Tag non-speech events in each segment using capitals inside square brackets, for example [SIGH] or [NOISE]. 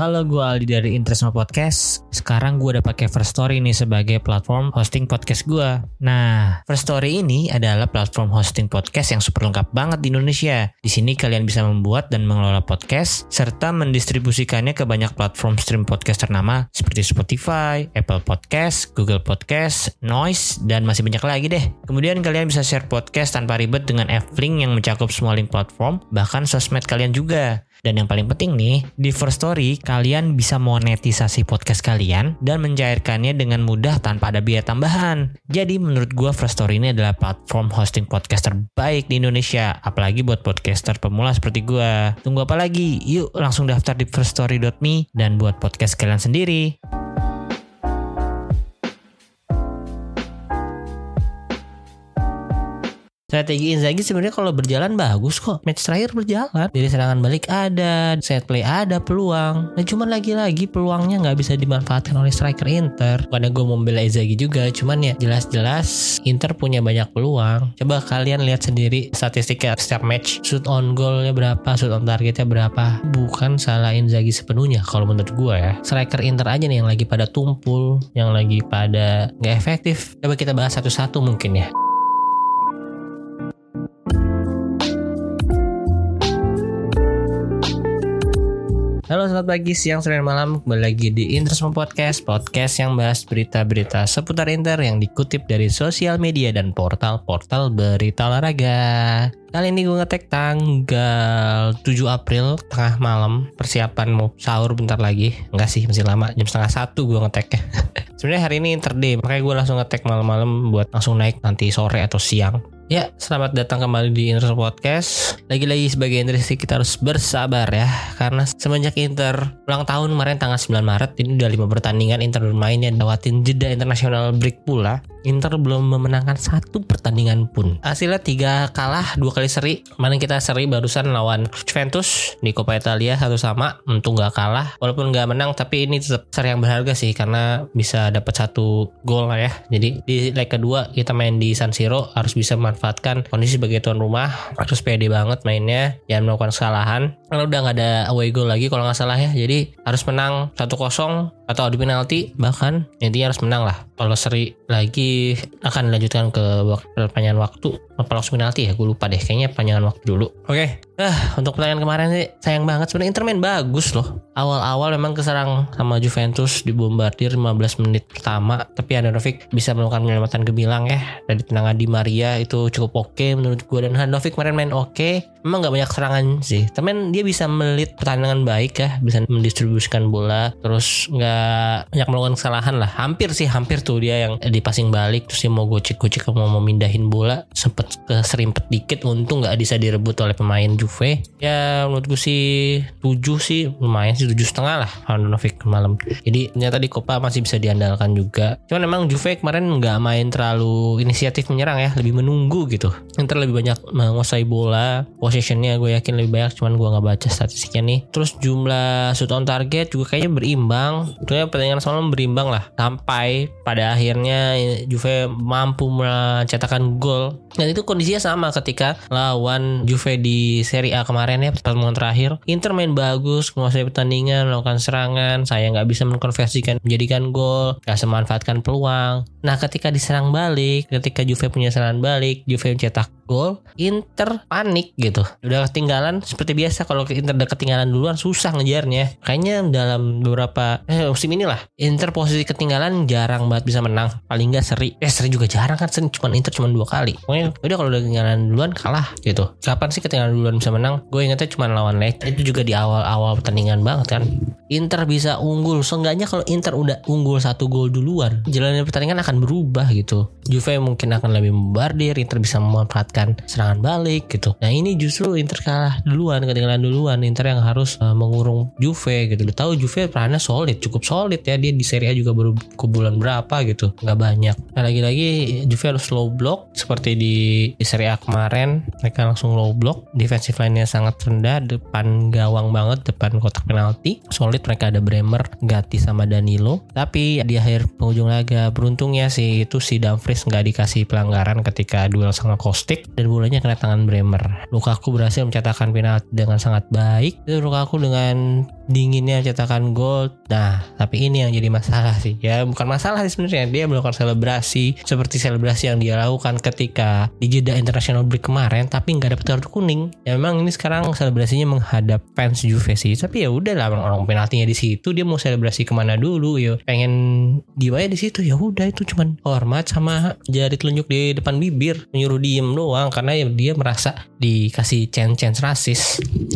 Halo, gue Aldi dari Interestma Podcast. Sekarang gue udah pakai First Story nih sebagai platform hosting podcast gue. Nah, First Story ini adalah platform hosting podcast yang super lengkap banget di Indonesia. Di sini kalian bisa membuat dan mengelola podcast serta mendistribusikannya ke banyak platform stream podcast ternama seperti Spotify, Apple Podcast, Google Podcast, Noise, dan masih banyak lagi deh. Kemudian kalian bisa share podcast tanpa ribet dengan F-Link yang mencakup semua link platform, bahkan sosmed kalian juga. Dan yang paling penting nih, di First Story kalian bisa monetisasi podcast kalian dan mencairkannya dengan mudah tanpa ada biaya tambahan. Jadi menurut gue First Story ini adalah platform hosting podcast terbaik di Indonesia, apalagi buat podcaster pemula seperti gue. Tunggu apa lagi? Yuk langsung daftar di firststory.me dan buat podcast kalian sendiri. Strategi Inzaghi sebenarnya kalau berjalan bagus kok. Match terakhir berjalan. Dari serangan balik ada, set play ada, peluang. Nah cuman lagi-lagi peluangnya nggak bisa dimanfaatkan oleh striker Inter. Karena gue membela Inzaghi juga, cuman ya jelas-jelas Inter punya banyak peluang. Coba kalian lihat sendiri statistiknya setiap match. Shoot on goalnya berapa, shoot on targetnya berapa. Bukan salah Inzaghi sepenuhnya kalau menurut gue ya. Striker Inter aja nih yang lagi pada tumpul, yang lagi pada nggak efektif. Coba kita bahas satu-satu mungkin ya. Halo selamat pagi, siang, sore, malam. Kembali lagi di Interisme Podcast Podcast yang bahas berita-berita seputar Inter Yang dikutip dari sosial media dan portal-portal berita olahraga. Kali ini gue ngetek tanggal 7 April tengah malam. Persiapan mau sahur bentar lagi. Enggak sih masih lama. Jam setengah satu gue ngeteknya. [LAUGHS] Sebenarnya hari ini Inter Day makanya gue langsung ngetek malam-malam buat langsung naik nanti sore atau siang Ya, selamat datang kembali di Inter Podcast. Lagi-lagi sebagai Inter kita harus bersabar ya, karena semenjak Inter ulang tahun kemarin tanggal 9 Maret, ini udah lima pertandingan Inter bermainnya dawatin jeda internasional break pula. Inter belum memenangkan satu pertandingan pun. Hasilnya tiga kalah, dua kali seri. Kemarin kita seri barusan lawan Juventus di Coppa Italia satu sama, untung nggak kalah. Walaupun nggak menang, tapi ini tetap seri yang berharga sih karena bisa dapat satu gol lah ya. Jadi di leg kedua kita main di San Siro harus bisa memanfaatkan kondisi sebagai tuan rumah. Harus pede banget mainnya, jangan melakukan kesalahan. Karena udah nggak ada away goal lagi kalau nggak salah ya. Jadi harus menang 1-0 atau adu penalti bahkan intinya harus menang lah. Kalau seri lagi akan dilanjutkan ke perpanjangan waktu apa langsung penalti ya gue lupa deh. Kayaknya panjangan waktu dulu. Oke. Okay. ah untuk pertandingan kemarin sih sayang banget. Sebenarnya Inter main bagus loh. Awal-awal memang keserang sama Juventus dibombardir 15 menit pertama. Tapi Handanovic bisa melakukan penyelamatan gemilang ya. Dari tendangan Di Maria itu cukup oke okay menurut gue dan Handanovic kemarin main oke. Okay. memang nggak banyak serangan sih. Tapi dia bisa melit pertandingan baik ya. Bisa mendistribusikan bola. Terus nggak banyak melakukan kesalahan lah. Hampir sih hampir tuh dia yang dipasing balik. Terus dia mau gocek-gocek mau memindahin bola. Sempet keserimpet dikit untung nggak bisa direbut oleh pemain Juve. Ya menurut gue sih 7 sih lumayan sih tujuh setengah lah Handanovic malam. Jadi ternyata di Copa masih bisa diandalkan juga. Cuman emang Juve kemarin nggak main terlalu inisiatif menyerang ya lebih menunggu gitu. Inter lebih banyak menguasai bola possessionnya gue yakin lebih banyak cuman gue nggak baca statistiknya nih. Terus jumlah shoot on target juga kayaknya berimbang. Tentunya pertandingan semalam berimbang lah sampai pada akhirnya Juve mampu mencetakkan gol dan itu kondisinya sama ketika lawan Juve di Serie A kemarin ya pertemuan terakhir. Inter main bagus menguasai pertandingan melakukan serangan. Saya nggak bisa mengkonversikan menjadikan gol nggak semanfaatkan peluang. Nah ketika diserang balik ketika Juve punya serangan balik Juve mencetak gol Inter panik gitu. Udah ketinggalan seperti biasa kalau Inter udah ketinggalan duluan susah ngejarnya. Kayaknya dalam beberapa eh, musim inilah Inter posisi ketinggalan jarang banget bisa menang. Paling nggak seri. Eh seri juga jarang kan seri cuma Inter cuma dua kali. Pokoknya udah kalau udah ketinggalan duluan kalah gitu. Kapan sih ketinggalan duluan bisa menang? Gue ingetnya cuma lawan Leicester itu juga di awal-awal pertandingan banget kan. Inter bisa unggul. Seenggaknya kalau Inter udah unggul satu gol duluan, jalannya pertandingan akan berubah gitu. Juve mungkin akan lebih membardir, Inter bisa memanfaatkan serangan balik gitu. Nah ini justru Inter kalah duluan, ketinggalan duluan. Inter yang harus uh, mengurung Juve gitu. Udah tahu Juve perannya solid, cukup solid ya. Dia di Serie A juga baru ke bulan berapa gitu, nggak banyak. Nah lagi-lagi Juve harus slow block seperti di, di Serie A kemarin. Mereka langsung low block, defensive line-nya sangat rendah, depan gawang banget, depan kotak penalti. Solid mereka ada Bremer, Gatti sama Danilo. Tapi di akhir penghujung laga beruntungnya sih itu si Dumfries nggak dikasih pelanggaran ketika duel sama Kostik dan bolanya kena tangan Bremer. Lukaku berhasil mencetakkan penalti dengan sangat baik. Itu Lukaku dengan dinginnya cetakan gol. Nah, tapi ini yang jadi masalah sih. Ya, bukan masalah sih sebenarnya. Dia melakukan selebrasi seperti selebrasi yang dia lakukan ketika di jeda international break kemarin, tapi nggak dapat kartu kuning. Ya memang ini sekarang selebrasinya menghadap fans Juve sih. Tapi ya udah lah, orang penaltinya di situ, dia mau selebrasi ke mana dulu? Ya pengen diwaya di situ. Ya udah itu cuman hormat sama jari telunjuk di depan bibir, menyuruh diem doang karena ya dia merasa dikasih chance-chance rasis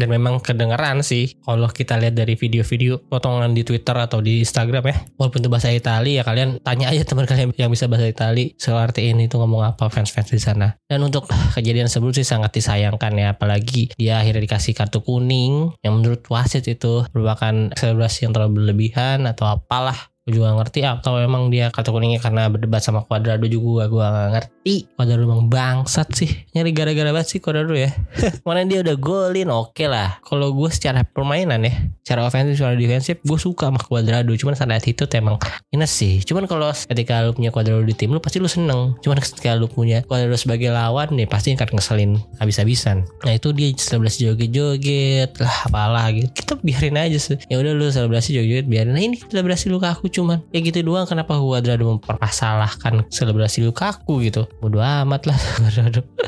dan memang kedengeran sih kalau kita lihat dari video-video potongan di Twitter atau di Instagram ya. Walaupun itu bahasa Itali ya kalian tanya aja teman kalian yang bisa bahasa Itali seperti ini tuh ngomong apa fans-fans di sana. Dan untuk kejadian sebelum sih sangat disayangkan ya apalagi dia akhirnya dikasih kartu kuning yang menurut wasit itu merupakan selebrasi yang terlalu berlebihan atau apalah gue juga ngerti atau emang dia kartu kuningnya karena berdebat sama Cuadrado juga gue gak ngerti. Cuadrado emang bangsat sih nyari gara-gara banget sih Cuadrado ya. [LAUGHS] Mana dia udah golin oke okay lah. Kalau gue secara permainan ya secara ofensif secara defensif gue suka sama Cuadrado. Cuman saat itu emang minus sih. Cuman kalau ketika lu punya Cuadrado di tim lu pasti lu seneng. Cuman ketika lu punya Cuadrado sebagai lawan nih pasti akan ngeselin habis-habisan. Nah itu dia selebrasi joget-joget lah apalah gitu. Kita biarin aja sih. Ya udah lu selebrasi joget-joget biarin. Nah ini selebrasi luka aku cuman ya gitu doang. Kenapa Cuadrado mempermasalahkan selebrasi Lukaku gitu? Bodo amat lah. [LAUGHS]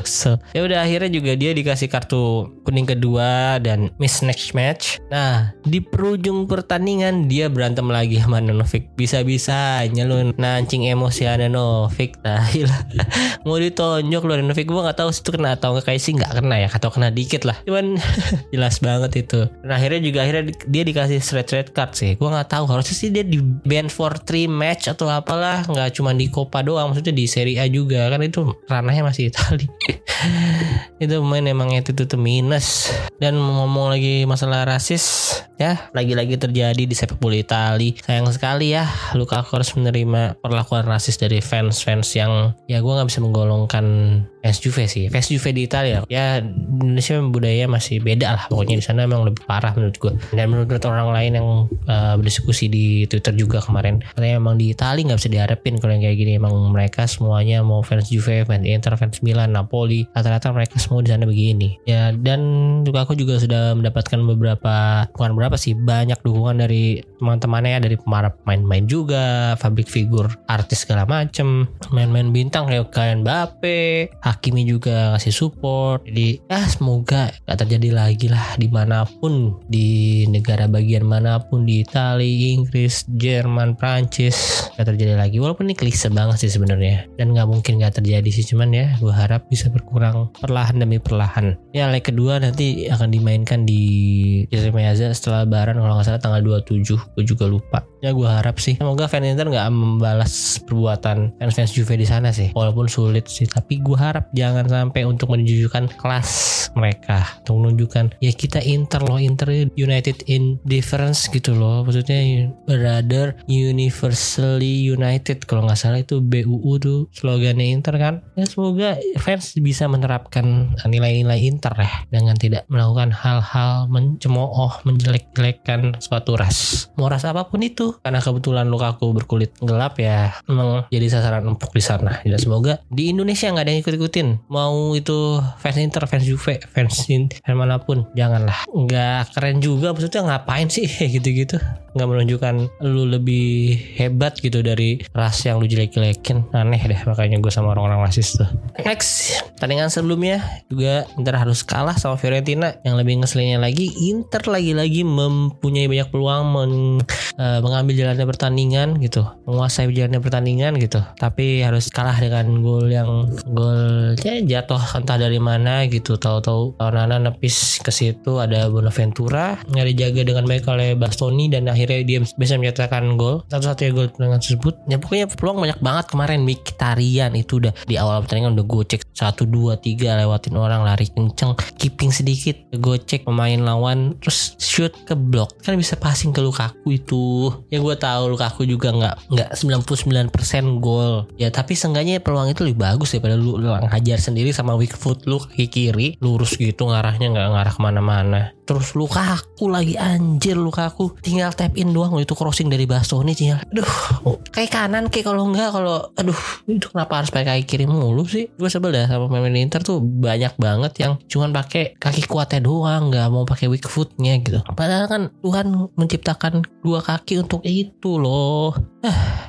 So, ya udah akhirnya juga dia dikasih kartu kuning kedua dan miss next match. Nah di perujung pertandingan dia berantem lagi sama Nanovic bisa-bisanya lu nancing emosi Nanovic [LAUGHS] nah mau ditonjok lu Nanovic gua nggak tahu itu kena atau nggak. Kayak sih nggak kena ya. Atau kena dikit lah. Cuman [LAUGHS] jelas banget itu. Dan akhirnya juga akhirnya dia dikasih straight red card sih. Gua nggak tahu. Harusnya sih dia di for three match atau apalah nggak cuma di Copa doang maksudnya di Serie A juga kan itu ranahnya masih Itali. [LAUGHS] Itu main emang itu tuh minus. Dan ngomong lagi masalah rasis ya lagi-lagi terjadi di sepak bola Itali. Sayang sekali ya Lukaku harus menerima perlakuan rasis dari fans-fans yang ya gue nggak bisa menggolongkan fans Juve sih. Fans Juve di Italia. Ya Indonesia budaya masih beda lah. Pokoknya di sana emang lebih parah menurut gue dan menurut orang lain yang uh, berdiskusi di Twitter juga kemarin katanya emang di Italia nggak bisa diharapin kalau yang kayak gini. Emang mereka semuanya mau fans Juve fans Inter fans Milan Napoli. Rata-rata mereka semua di sana begini. Ya dan juga aku juga sudah mendapatkan beberapa bukan berapa sih banyak dukungan dari teman-temannya ya dari pemain-pemain juga public figure artis segala macem main-main bintang kayak kalian Bape Hakimi juga ngasih support. Jadi ya semoga gak terjadi lagi lah di mana pun di negara bagian mana pun di Italia Inggris Jerman Prancis gak terjadi lagi. Walaupun ini klise banget sih sebenarnya. Dan nggak mungkin gak terjadi sih cuman ya gue harap bisa berkurang perlahan demi perlahan. Ya leg kedua nanti akan dimainkan di Giuseppe Meazza setelah lebaran kalau nggak salah tanggal 27 gue juga lupa ya gue harap sih. Semoga fans Inter nggak membalas perbuatan fans-fans Juve di sana sih. Walaupun sulit sih tapi gue harap jangan sampai untuk menunjukkan kelas mereka. Untuk menunjukkan ya kita Inter loh Inter United in difference gitu loh. Maksudnya brother universally united. Kalau nggak salah itu BUU tuh slogannya Inter kan. Ya semoga fans bisa menerapkan nilai-nilai Inter ya. Dengan tidak melakukan hal-hal mencemooh menjelek-jelekan suatu ras. Mau ras apa pun itu karena kebetulan Lukaku berkulit gelap ya memang jadi sasaran empuk di sana. Dan semoga di Indonesia nggak ada yang ikut-ikutin. Mau itu fans Inter fans Juve fans fans mana pun janganlah. Nggak keren juga maksudnya ngapain sih? [LAUGHS] Gitu-gitu. Nggak menunjukkan lu lebih hebat gitu dari ras yang lu jelek-jelekin. Aneh deh makanya gue sama orang-orang rasis tuh. Next pertandingan sebelumnya juga Inter harus kalah sama Fiorentina. Yang lebih ngeselinnya lagi Inter lagi-lagi mempunyai banyak peluang uh, mengambil jalannya pertandingan gitu. Menguasai jalannya pertandingan gitu. Tapi harus kalah dengan gol yang gol ya jatuh entah dari mana gitu. Tahu-tahu Nana nepis ke situ ada Bonaventura. Nggak dijaga dengan baik oleh Bastoni dan akhirnya dia bisa menyatakan gol. Satu-satunya gol dengan tersebut. Ya pokoknya peluang banyak banget kemarin. Mkhitaryan itu udah di awal pertandingan udah gocek satu dua tiga lewatin orang lari kenceng keeping sedikit gocek pemain lawan terus shoot ke blok. Kan bisa passing ke Lukaku itu ya gue tahu Lukaku juga nggak nggak 99% gol. Ya tapi seenggaknya peluang itu lebih bagus daripada lu, lu hajar sendiri sama weak foot lu kaki kiri lurus gitu ngarahnya nggak ngarah ke mana-mana terus Lukaku lagi anjir Lukaku. Tinggal tap in doang itu crossing dari Bastoni tinggal aduh kayak kanan kayak kalau enggak kalau aduh itu kenapa harus pakai kaki kiri mulu sih? Gue sebel dah sama pemain Inter tuh banyak banget yang cuman pakai kaki kuatnya doang nggak mau pakai weak footnya gitu. Padahal kan Tuhan menciptakan dua kaki untuk itu loh.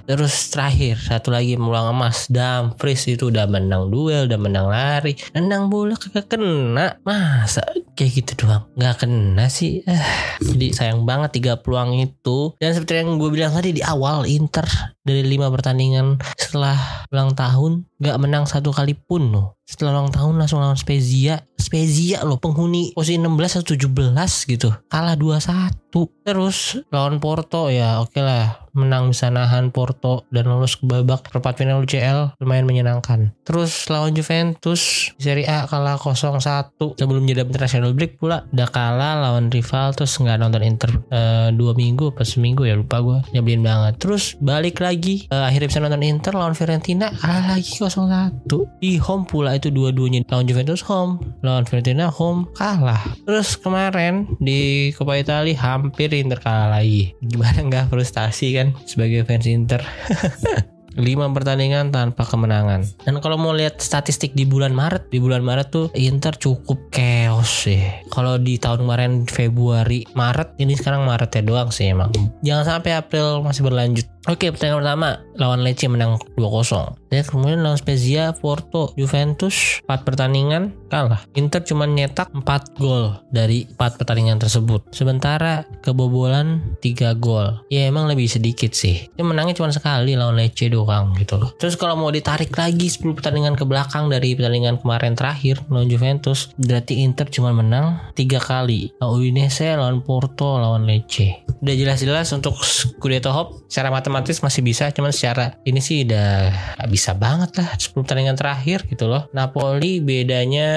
Terus terakhir satu lagi meluang emas Dumfries itu udah menang duel udah menang lari. Nendang bola kagak kena. Masa kayak gitu doang? Nggak kena sih. Eh, jadi sayang banget tiga peluang itu. Dan seperti yang gue bilang tadi di awal Inter dari lima pertandingan setelah ulang tahun nggak menang satu kali pun loh setelah ulang tahun langsung lawan Spezia. Spezia loh penghuni posisi 16 atau 17 gitu. Kalah 2-1 terus lawan Porto ya oke okay lah. Menang bisa nahan Porto dan lolos ke babak perempat final UCL lumayan menyenangkan. Terus lawan Juventus Serie A kalah 0-1 sebelum jeda international break pula. Udah kalah lawan rival terus nggak nonton Inter uh, dua minggu pas seminggu ya lupa gue nyebelin banget. Terus balik lagi uh, akhirnya bisa nonton Inter lawan Fiorentina kalah lagi 0-1 di home pula itu dua-duanya lawan Juventus home lawan Fiorentina home kalah terus kemarin di Coppa Italia hampir Inter kalah lagi gimana nggak frustasi kan sebagai fans Inter [LAUGHS] 5 pertandingan tanpa kemenangan. Dan kalau mau lihat statistik di bulan Maret, di bulan Maret tuh Inter cukup chaos sih. Kalau di tahun kemarin Februari, Maret, ini sekarang Maret ya doang sih emang. Jangan sampai April masih berlanjut. Oke, pertandingan pertama lawan Lecce menang 2-0. Dan kemudian lawan Spezia, Porto, Juventus 4 pertandingan kalah. Inter cuma nyetak 4 gol dari 4 pertandingan tersebut. Sementara kebobolan 3 gol. Ya emang lebih sedikit sih. Dia menangnya cuma sekali lawan Lecce doang gitu loh. Terus kalau mau ditarik lagi 10 pertandingan ke belakang dari pertandingan kemarin terakhir lawan Juventus, berarti Inter cuma menang 3 kali. Lawan Udinese, lawan Porto, lawan Lecce. Udah jelas-jelas untuk Scudetto Hop secara matematis masih bisa, cuman secara ini sih udah bisa banget lah 10 pertandingan terakhir gitu loh. Napoli bedanya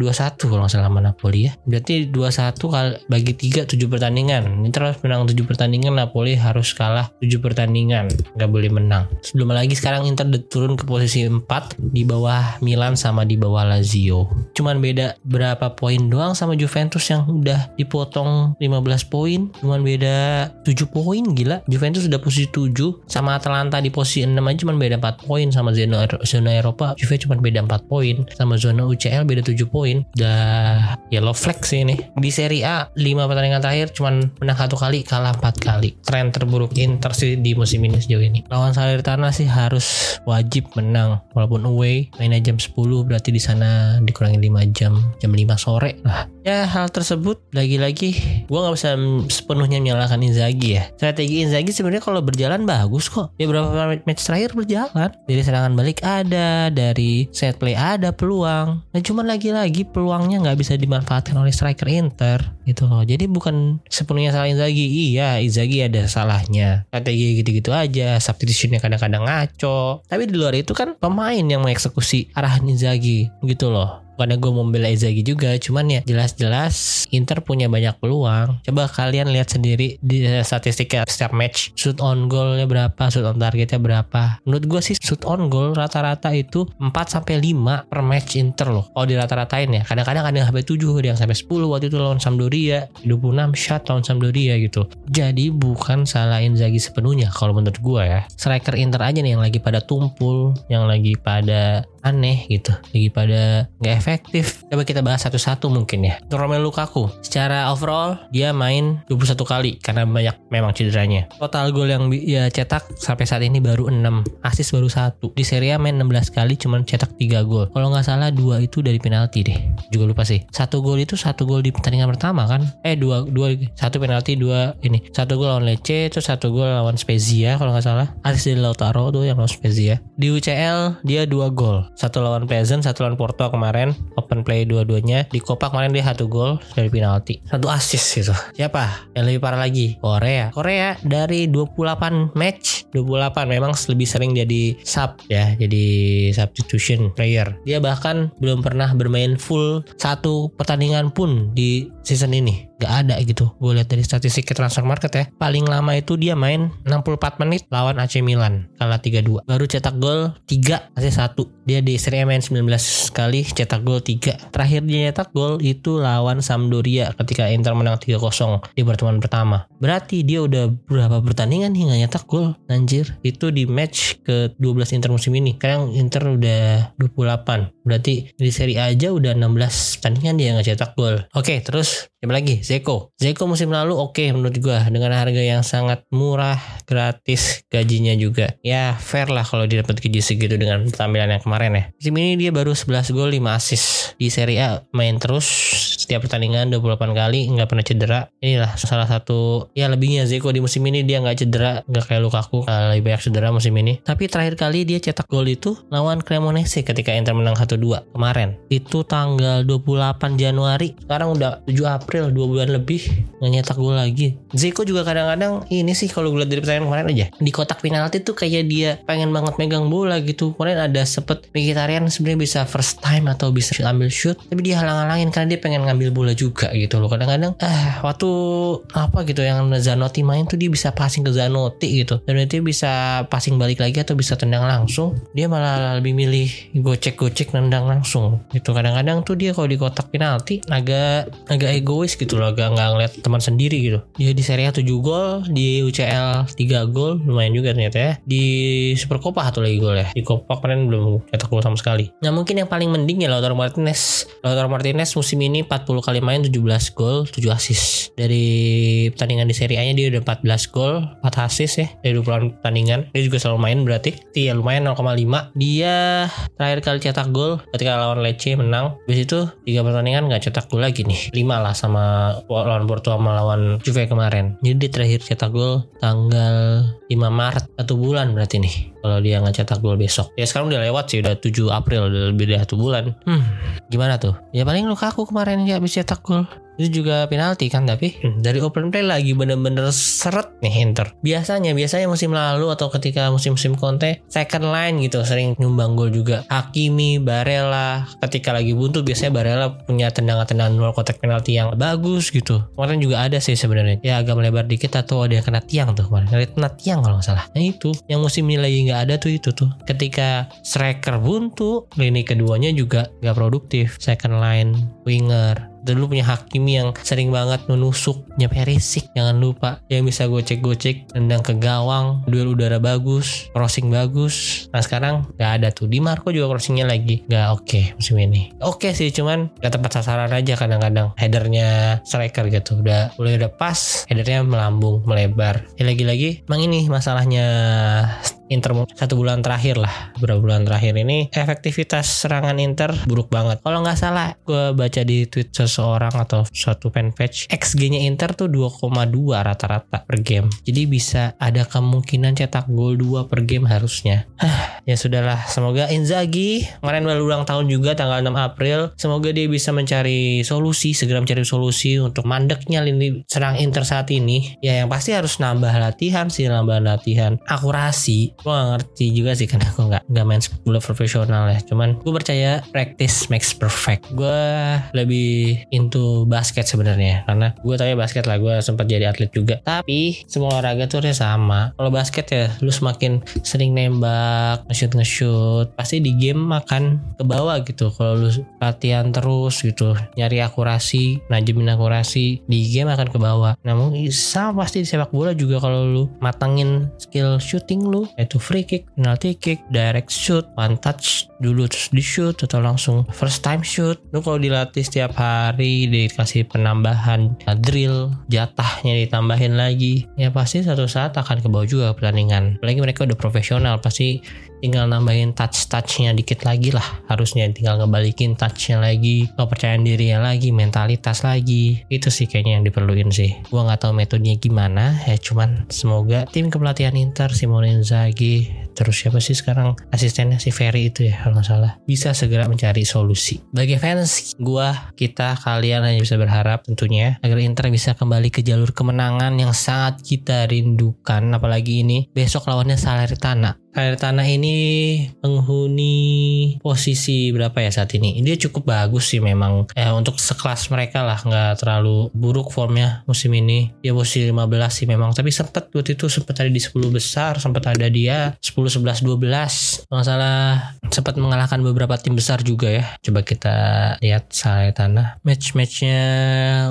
2-1 kalau nggak salah sama Napoli ya. Berarti 2-1 kali bagi 3 7 pertandingan. Ini terus menang 7 pertandingan Napoli harus kalah 7 pertandingan. Nggak boleh menang. Sebelum lagi sekarang Inter turun ke posisi 4 di bawah Milan sama di bawah Lazio. Cuman beda berapa poin doang sama Juventus yang udah dipotong 15 poin. Cuman beda 7 poin gila. Juventus udah posisi 7 sama Atalanta di posisi 6 aja cuman beda 4 poin sama zona zona Eropa Juve cuma beda 4 poin sama zona UCL beda 7 poin. Udah yellow flag sih ini. Di Serie A 5 pertandingan terakhir cuma menang satu kali kalah 4 kali. Tren terburuk Inter sih di musim ini sejauh ini. Lawan Salernitana sih harus wajib menang walaupun away mainnya jam 10 berarti di sana dikurangi 5 jam jam 5 sore lah ya hal tersebut lagi-lagi gue nggak bisa sepenuhnya menyalahkan Inzaghi ya. Strategi Inzaghi sebenarnya kalau berjalan bagus kok. Ya berapa match terakhir berjalan. Dari serangan balik ada dari set play ada peluang. Nah cuman lagi-lagi peluangnya nggak bisa dimanfaatkan oleh striker Inter gitu loh. Jadi bukan sepenuhnya salah Inzaghi. Iya Inzaghi ada salahnya. Strategi gitu-gitu aja. Substitutionnya kadang-kadang ngaco. Tapi di luar itu kan pemain yang mengeksekusi arahan Inzaghi gitu loh bukannya gue membela Izagi juga cuman ya jelas-jelas Inter punya banyak peluang. Coba kalian lihat sendiri di statistiknya setiap match shoot on goalnya berapa shoot on targetnya berapa. Menurut gue sih shoot on goal rata-rata itu 4 sampai 5 per match Inter loh. Kalau di rata-ratain ya kadang-kadang ada yang sampai 7 ada yang sampai 10 waktu itu lawan Sampdoria 26 shot lawan Sampdoria gitu. Jadi bukan salah Inzaghi sepenuhnya kalau menurut gue ya. Striker Inter aja nih yang lagi pada tumpul yang lagi pada aneh gitu lagi pada nggak efektif. Coba kita bahas satu-satu mungkin ya. Romelu Lukaku secara overall dia main 21 kali karena banyak memang cederanya. Total gol yang dia cetak sampai saat ini baru 6 assist baru satu. Di Serie A main 16 kali cuman cetak 3 gol. Kalau nggak salah dua itu dari penalti deh. Juga lupa sih. Satu gol itu satu gol di pertandingan pertama kan? Eh dua dua satu penalti dua ini. Satu gol lawan Lecce terus satu gol lawan Spezia kalau nggak salah. Assist dari Lautaro tuh yang lawan Spezia. Di UCL dia dua gol satu lawan Peasant satu lawan Porto kemarin open play dua-duanya. Di Copa kemarin dia satu gol dari penalti. Satu assist gitu. Siapa? Yang lebih parah lagi Korea. Korea dari 28 match 28 memang lebih sering jadi sub ya jadi substitution player. Dia bahkan belum pernah bermain full satu pertandingan pun di season ini. Gak ada gitu. Gue lihat dari statistik transfer market ya. Paling lama itu dia main 64 menit lawan AC Milan. Kalah 3-2 baru cetak gol 3 AC 1 dia di Serie A main 19 kali cetak gol 3 terakhir dia cetak gol itu lawan Sampdoria ketika Inter menang 3-0 di pertemuan pertama. Berarti dia udah berapa pertandingan hingga nyetak gol? Anjir. Itu di match ke 12 Inter musim ini. Sekarang Inter udah 28 berarti di Serie A aja udah 16 pertandingan dia nggak cetak gol. Oke terus Siapa lagi? Zeko. Zeko musim lalu oke okay menurut gua dengan harga yang sangat murah, gratis, gajinya juga. Ya fair lah kalau dia dapat gaji segitu dengan tampilan yang kemarin ya. Musim ini dia baru 11 gol 5 assist di Serie A main terus setiap pertandingan 28 kali nggak pernah cedera. Inilah salah satu ya lebihnya Zeko di musim ini dia nggak cedera, nggak kayak Lukaku uh, lebih banyak cedera musim ini. Tapi terakhir kali dia cetak gol itu lawan Cremonese ketika Inter menang 1-2 kemarin. Itu tanggal 28 Januari. Sekarang udah 7 April April dua bulan lebih nggak nyetak gol lagi Zeko juga kadang-kadang ini sih kalau gue lihat dari pertandingan kemarin aja di kotak penalti tuh kayak dia pengen banget megang bola gitu kemarin ada sempet Mkhitaryan sebenarnya bisa first time atau bisa ambil shoot tapi dia halang-halangin karena dia pengen ngambil bola juga gitu loh. Kadang-kadang ah waktu apa gitu yang Zanotti main tuh dia bisa passing ke Zanotti gitu. Dan itu bisa passing balik lagi atau bisa tendang langsung dia malah lebih milih gocek-gocek nendang langsung. Gitu. Kadang-kadang tuh dia kalau di kotak penalti agak agak egois gitu loh agak nggak ngeliat teman sendiri gitu. Dia di Serie A 7 gol di UCL 3 gol lumayan juga ternyata ya. Di Super Copa satu lagi gol ya. Di Copa kemarin belum cetak gol sama sekali. Nah mungkin yang paling mending ya Lautaro Martinez. Lautaro Martinez musim ini 40 kali main 17 gol 7 assist. Dari pertandingan di Serie A nya dia udah 14 gol 4 assist ya dari 20 pertandingan. Dia juga selalu main berarti. Iya lumayan 0,5 dia terakhir kali cetak gol ketika lawan Lecce menang. Habis itu 3 pertandingan nggak cetak gol lagi nih. 5 lah sama lawan Porto sama lawan Juve kemarin. Jadi dia terakhir cetak gol tanggal 5 Maret satu bulan berarti nih kalau dia nggak cetak gol besok. Ya sekarang udah lewat sih udah 7 April udah lebih dari satu bulan. Hmm, gimana tuh? Ya paling Lukaku kemarin ya habis cetak gol itu juga penalti kan tapi hmm, dari open play lagi bener-bener seret nih Inter. Biasanya biasanya musim lalu atau ketika musim-musim Conte second line gitu sering nyumbang gol juga. Hakimi Barella ketika lagi buntu biasanya Barella punya tendangan-tendangan luar kotak penalti yang bagus gitu. Kemarin juga ada sih sebenarnya. Ya agak melebar dikit atau ada yang kena tiang tuh kemarin. Kena tiang kalau nggak salah. Nah itu. Yang musim ini lagi nggak ada tuh itu tuh. Ketika striker buntu lini keduanya juga nggak produktif. Second line winger dulu punya Hakimi yang sering banget menusuk nyampe Perisik jangan lupa. Yang bisa gocek-gocek tendang ke gawang duel udara bagus crossing bagus. Nah sekarang nggak ada tuh. Di Marco juga crossingnya lagi. Nggak oke okay musim ini. Oke okay sih cuman gak tepat sasaran aja kadang-kadang. Headernya striker gitu. Udah mulai udah pas headernya melambung melebar. Ya lagi-lagi emang ini masalahnya Inter satu bulan terakhir lah. Beberapa bulan terakhir ini efektivitas serangan Inter buruk banget. Kalau nggak salah gue baca di tweet seseorang atau suatu fanpage XG-nya Inter tuh 2,2 rata-rata per game. Jadi bisa ada kemungkinan cetak gol 2 per game harusnya. Ya sudahlah. Semoga Inzaghi kemarin baru ulang tahun juga tanggal 6 April semoga dia bisa mencari solusi segera mencari solusi untuk mandeknya lini serang Inter saat ini. Ya yang pasti harus nambah latihan sih nambah latihan akurasi gue gak ngerti juga sih karena gue gak, gak main bola profesional ya. Cuman gue percaya practice makes perfect. Gue lebih into basket sebenarnya karena gue tahu ya basket lah gue sempat jadi atlet juga. Tapi semua olahraga tuh harusnya sama. Kalau basket ya lu semakin sering nembak nge-shoot nge-shoot pasti di game akan ke bawah gitu. Kalau lu latihan terus gitu nyari akurasi najemin akurasi di game akan ke bawah. Namun sama pasti di sepak bola juga kalau lu matangin skill shooting lu ya itu free kick, penalty kick, direct shoot, one touch dulu terus di shoot atau langsung first time shoot. Lu kalau dilatih setiap hari dikasih penambahan uh, drill, jatahnya ditambahin lagi, ya pasti satu saat akan ke bawah juga pertandingan. Apalagi mereka udah profesional, pasti tinggal nambahin touch-touchnya dikit lagi lah. Harusnya tinggal ngebalikin touchnya lagi kepercayaan dirinya lagi mentalitas lagi. Itu sih kayaknya yang diperluin sih. Gua nggak tahu metodenya gimana ya cuman semoga tim kepelatihan Inter Simone Inzaghi terus siapa sih sekarang? Asistennya si Ferry itu ya kalau nggak salah. Bisa segera mencari solusi. Bagi fans gua kita kalian hanya bisa berharap tentunya agar Inter bisa kembali ke jalur kemenangan yang sangat kita rindukan. Apalagi ini besok lawannya Salernitana Salernitana ini penghuni posisi berapa ya saat ini? Dia cukup bagus sih memang. Eh, untuk sekelas mereka lah nggak terlalu buruk formnya musim ini. Dia posisi 15 sih memang. Tapi sempat waktu itu sempat ada di 10 besar sempat ada dia 10 11 12 nggak salah sempat mengalahkan beberapa tim besar juga ya. Coba kita lihat Salernitana match-matchnya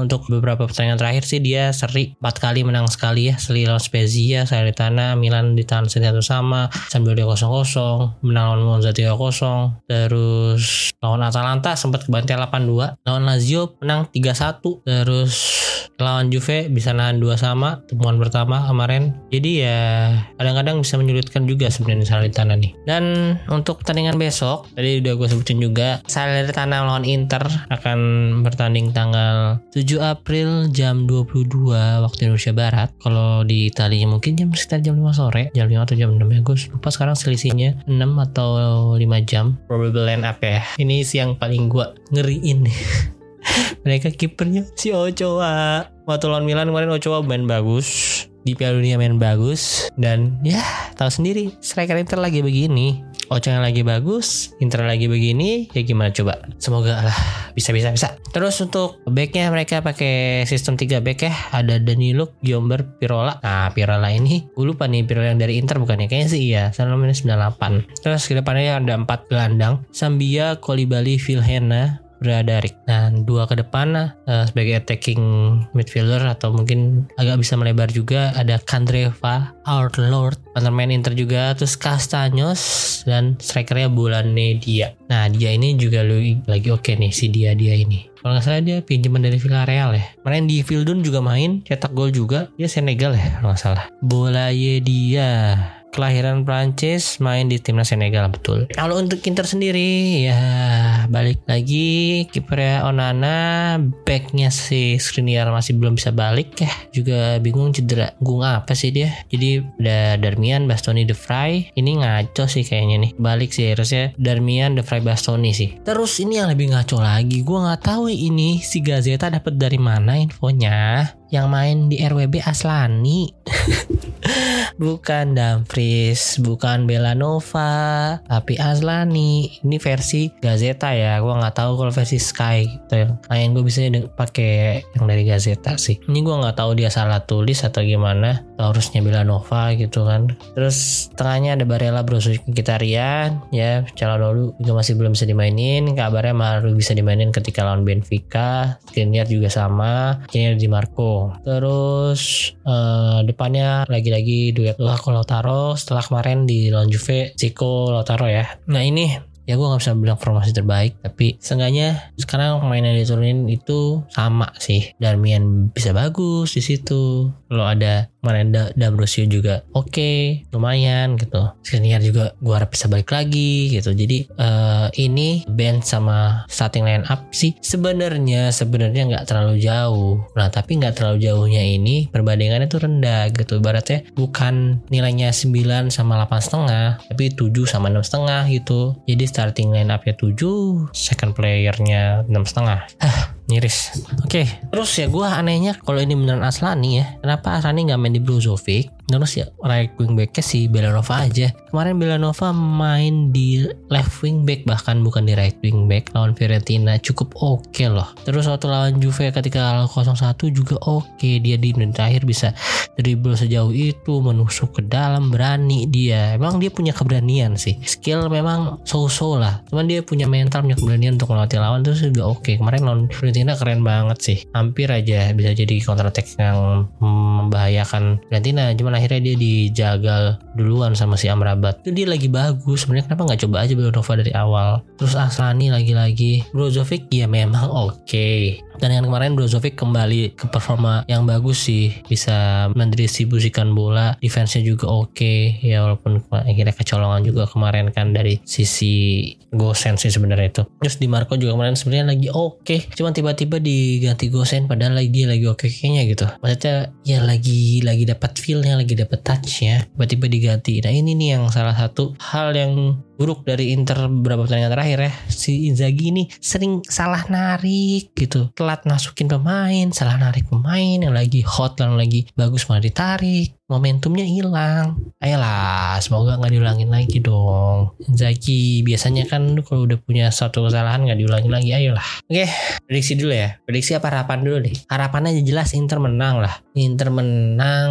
untuk beberapa pertandingan terakhir sih dia seri. 4 kali menang sekali ya. Seri lawan Spezia Salernitana Milan ditahan satu sama Sampdoria 0-0 menang lawan Monza 3-0 terus lawan Atalanta sempat kebantai 8-2 lawan Lazio menang 3-1 terus lawan Juve bisa nahan 2 sama temuan pertama kemarin. Jadi ya kadang-kadang bisa menyulitkan juga sebenarnya Salernitana nih. Dan untuk pertandingan besok tadi udah gue sebutin juga Salernitana lawan Inter akan bertanding tanggal 7 April jam 22 waktu Indonesia Barat. Kalau di Italia mungkin jam sekitar jam 5 sore jam 5 atau jam 6 ya gue lupa sekarang selisihnya 6 atau 5 jam. Probable line up ya. Ini sih yang paling gue ngeriin [LAUGHS] mereka kipernya si Ochoa. Waktu lawan Milan kemarin Ochoa main bagus. Di Piala Dunia main bagus. Dan ya tahu sendiri striker Inter lagi begini Ochoa lagi bagus Inter lagi begini ya gimana coba? Semoga lah bisa bisa bisa terus untuk backnya mereka pakai sistem 3 back ya. Ada Danilo Giomber Pirola. Nah Pirola ini gue lupa nih Pirola yang dari Inter bukan ya? Kayaknya sih iya sana 98 terus ke depannya ada 4 gelandang. Sambia Kolibali Vilhena Bradaric. Nah, dua ke depan uh, sebagai attacking midfielder atau mungkin agak bisa melebar juga ada Kandreva, Our Lord, main Inter juga, terus Castaños dan strikernya Bulane dia. Nah, dia ini juga lagi oke okay nih si dia dia ini. Kalau nggak salah dia pinjaman dari Villarreal ya. Main di Fieldun juga main, cetak gol juga. Dia Senegal ya kalau nggak salah. Bolaye dia kelahiran Prancis main di timnas Senegal betul. Kalau untuk Inter sendiri ya balik lagi kipernya Onana, backnya si Skriniar masih belum bisa balik ya. Juga bingung cedera gung apa sih dia. Jadi ada Darmian, Bastoni, De Vrij. Ini ngaco sih kayaknya nih. Balik sih harusnya Darmian, De Vrij, Bastoni sih. Terus ini yang lebih ngaco lagi, gue nggak tahu ini si Gazeta dapat dari mana infonya yang main di RWB Aslani. [LAUGHS] Bukan Dumfries bukan Belanova tapi Aslani. Ini versi Gazeta ya gue nggak tahu kalau versi Sky gitu nah yang gue bisa pakai yang dari Gazeta sih. Ini gue nggak tahu dia salah tulis atau gimana harusnya Belanova gitu kan. Terus tengahnya ada Barella Brozovic Kitarian ya calon dulu juga masih belum bisa dimainin. Kabarnya baru bisa dimainin ketika lawan Benfica. Skriniar juga sama Skriniar di Marco Terus uh, depannya lagi-lagi duet Lukaku Lautaro setelah kemarin di lawan Juve Zico Lautaro ya. Nah ini ya gue nggak bisa bilang formasi terbaik tapi seenggaknya sekarang pemain yang diturunin itu sama sih. Darmian bisa bagus di situ. Lo ada Marenda dan Rusio juga oke okay, lumayan gitu. Skriniar juga gue harap bisa balik lagi gitu. Jadi uh, ini band sama starting line up sih. Sebenarnya sebenarnya nggak terlalu jauh. Nah tapi nggak terlalu jauhnya ini perbandingannya tuh rendah gitu. Ibaratnya bukan nilainya 9 sama 8 setengah tapi 7 sama 6 setengah gitu. Jadi starting line upnya 7 second playernya 6 setengah miris. Oke, okay. terus ya gue anehnya kalau ini beneran Aslani ya, kenapa Aslani nggak main di Brozovic? Terus ya right wing backnya si Belanova aja. Kemarin Belanova main di left wing back bahkan bukan di right wing back lawan Fiorentina cukup oke okay loh. Terus waktu lawan Juve ketika 0-1 juga oke okay. dia di menit terakhir bisa dribble sejauh itu menusuk ke dalam berani dia. Emang dia punya keberanian sih. Skill memang so-so lah. Cuman dia punya mental punya keberanian untuk melatih lawan terus juga oke. Okay. Kemarin lawan Fiorentina keren banget sih. Hampir aja bisa jadi counter attack yang membahayakan Fiorentina. Cuman akhirnya dia dijagal duluan sama si Amrabat. Itu dia lagi bagus. Sebenarnya kenapa nggak coba aja Villanova dari awal? Terus Asani lagi-lagi. Brozovic ya memang oke. okay. Dan yang kemarin Brozovic kembali ke performa yang bagus sih. Bisa mendistribusikan bola defense-nya juga oke. Okay. ya walaupun akhirnya kecolongan juga kemarin kan dari sisi Gosen sih sebenarnya itu. Terus di Marco juga kemarin sebenarnya lagi oke. Okay. cuman tiba-tiba diganti Gosen padahal lagi dia lagi oke okay kayaknya gitu. Maksudnya ya lagi lagi dapat feelnya lagi dapat touchnya. Tiba-tiba diganti. Nah ini nih yang salah satu hal yang buruk dari Inter beberapa pertandingan terakhir ya. Si Inzaghi ini sering salah narik gitu telat masukin pemain salah narik pemain yang lagi hot yang lagi bagus malah ditarik momentumnya hilang. Ayolah semoga nggak diulangin lagi dong. Inzaghi biasanya kan kalau udah punya satu kesalahan nggak diulangin lagi ayolah. Oke prediksi dulu ya. Prediksi apa harapan dulu nih? Harapannya jelas Inter menang lah. Inter menang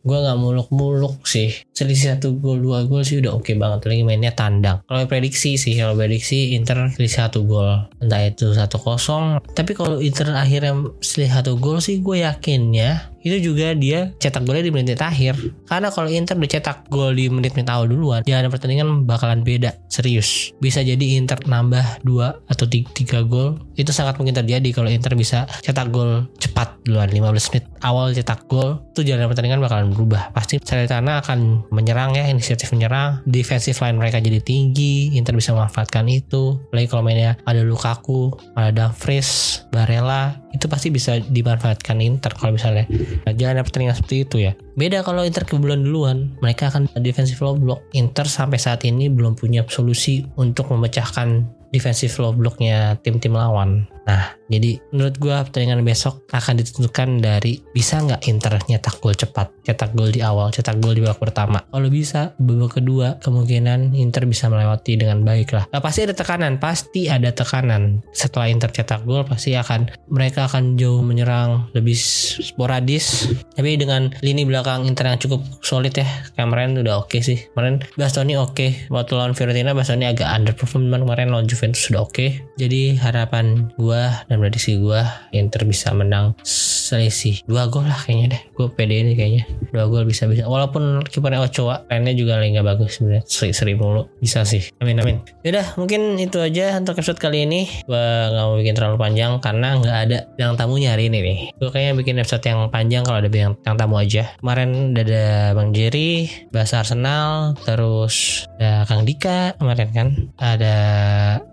gue nggak muluk-muluk sih. Selisih satu gol dua gol sih udah oke okay banget. Lagi mainnya tan kandang. Kalau prediksi sih, kalau prediksi Inter pilih satu gol, entah itu satu kosong. Tapi kalau Inter akhirnya pilih satu gol sih, gue yakin ya itu juga dia cetak golnya di menit akhir karena kalau Inter dicetak gol di menit-menit awal duluan jalan pertandingan bakalan beda serius. Bisa jadi Inter nambah 2 atau 3 gol itu sangat mungkin terjadi kalau Inter bisa cetak gol cepat duluan 15 menit awal cetak gol itu jalan pertandingan bakalan berubah pasti Salernitana akan menyerang ya inisiatif menyerang defensive line mereka jadi tinggi Inter bisa memanfaatkan itu apalagi kalau mainnya ada Lukaku ada Dumfries Barella itu pasti bisa dimanfaatkan Inter kalau misalnya jalan pertandingan seperti itu ya. Beda kalau Inter kebobolan duluan, mereka akan defensive low block. Inter sampai saat ini belum punya solusi untuk memecahkan defensive low blocknya tim-tim lawan. Nah, jadi menurut gue pertandingan besok akan ditentukan dari bisa nggak Inter nyetak gol cepat, cetak gol di awal, cetak gol di babak pertama. Kalau bisa, babak kedua kemungkinan Inter bisa melewati dengan baik lah. Nah, pasti ada tekanan, pasti ada tekanan. Setelah Inter cetak gol, pasti akan mereka akan jauh menyerang lebih sporadis. Tapi dengan lini belakang Inter yang cukup solid ya, kemarin udah oke okay sih. Kemarin Bastoni oke, okay. waktu lawan Fiorentina Bastoni agak underperform, kemarin lawan Juventus sudah oke. Okay. Jadi harapan gue dan prediksi gue Inter bisa menang selisih dua gol lah kayaknya deh. Gue pede ini kayaknya. Dua gol bisa bisa. Walaupun kipernya Ochoa lainnya juga lagi nggak bagus sebenarnya. Seri seri mulu. Bisa sih. Amin amin. Yaudah mungkin itu aja untuk episode kali ini. Gue nggak mau bikin terlalu panjang karena nggak ada yang tamunya hari ini nih. Gue kayaknya bikin episode yang panjang kalau ada yang, yang tamu aja. Kemarin udah ada Bang Jerry bahasa Arsenal terus ada Kang Dika kemarin kan. Ada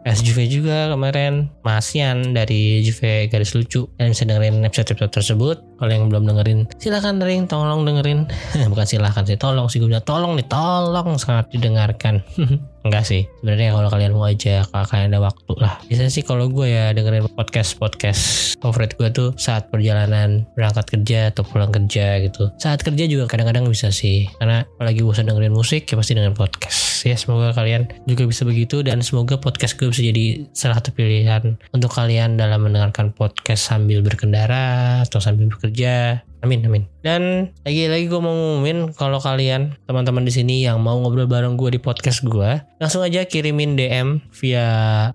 SJV juga kemarin. Masian dari Juve garis lucu kalian bisa dengerin episode-episode tersebut. Kalau yang belum dengerin silahkan dengerin tolong dengerin. [LAUGHS] Bukan silahkan sih tolong sih gue tolong nih tolong sangat didengarkan [LAUGHS] Enggak sih, sebenarnya kalau kalian mau aja, kalau kalian ada waktu lah. Biasanya sih kalau gue ya dengerin podcast podcast favorit gue tuh saat perjalanan berangkat kerja atau pulang kerja gitu. Saat kerja juga kadang-kadang bisa sih, karena lagi bosan dengerin musik ya pasti dengerin podcast. Ya semoga kalian juga bisa begitu dan semoga podcast gue bisa jadi salah satu pilihan untuk kalian dalam mendengarkan podcast sambil berkendara atau sambil bekerja Amin amin. Dan lagi-lagi gue mau ngumumin kalau kalian teman-teman di sini yang mau ngobrol bareng gue di podcast gue, langsung aja kirimin DM via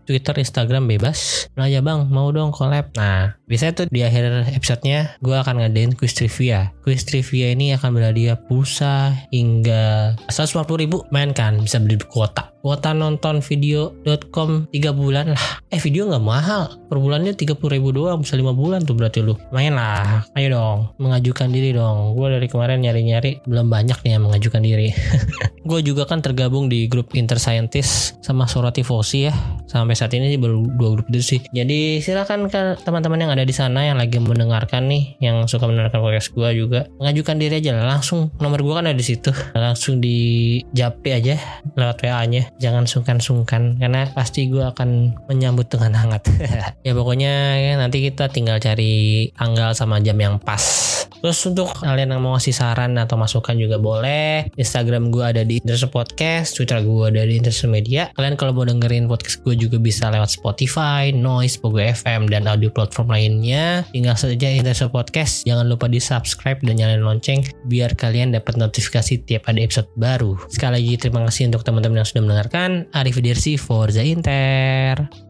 Twitter, Instagram bebas. Nah aja bang, mau dong collab. Nah biasanya tuh di akhir episodenya gue akan ngadain quiz trivia. Quiz trivia ini akan berhadiah pulsa hingga 150 ribu main kan bisa beli kuota. Kuota nonton video.com 3 bulan lah. Eh video nggak mahal. Per bulannya 30 ribu doang bisa 5 bulan tuh berarti lu. Main lah. Ayo dong mengajukan diri dong. Gue dari kemarin nyari-nyari belum banyak nih yang mengajukan diri. [LAUGHS] Gue juga kan tergabung di grup Inter Scientist sama Sorati Fosi ya. Sampai saat ini sih baru dua grup itu sih. Jadi silakan ke teman-teman yang ada di sana yang lagi mendengarkan nih yang suka mendengarkan podcast gue juga mengajukan diri aja langsung nomor gue kan ada di situ. Langsung di japri aja lewat WA nya. Jangan sungkan-sungkan karena pasti gue akan menyambut dengan hangat. [LAUGHS] Ya pokoknya ya, nanti kita tinggal cari tanggal sama jam yang pas terus untuk kalian yang mau ngasih saran atau masukan juga boleh. Instagram gue ada di Interest Podcast Twitter gue ada di Interest Media. Kalian kalau mau dengerin podcast gue juga bisa lewat Spotify, Noise, Pogo FM dan audio platform lainnya. Tinggal saja Interest Podcast. Jangan lupa di subscribe dan nyalain lonceng biar kalian dapat notifikasi tiap ada episode baru. Sekali lagi terima kasih untuk teman-teman yang sudah mendengarkan. Arif Dirsi Forza Inter.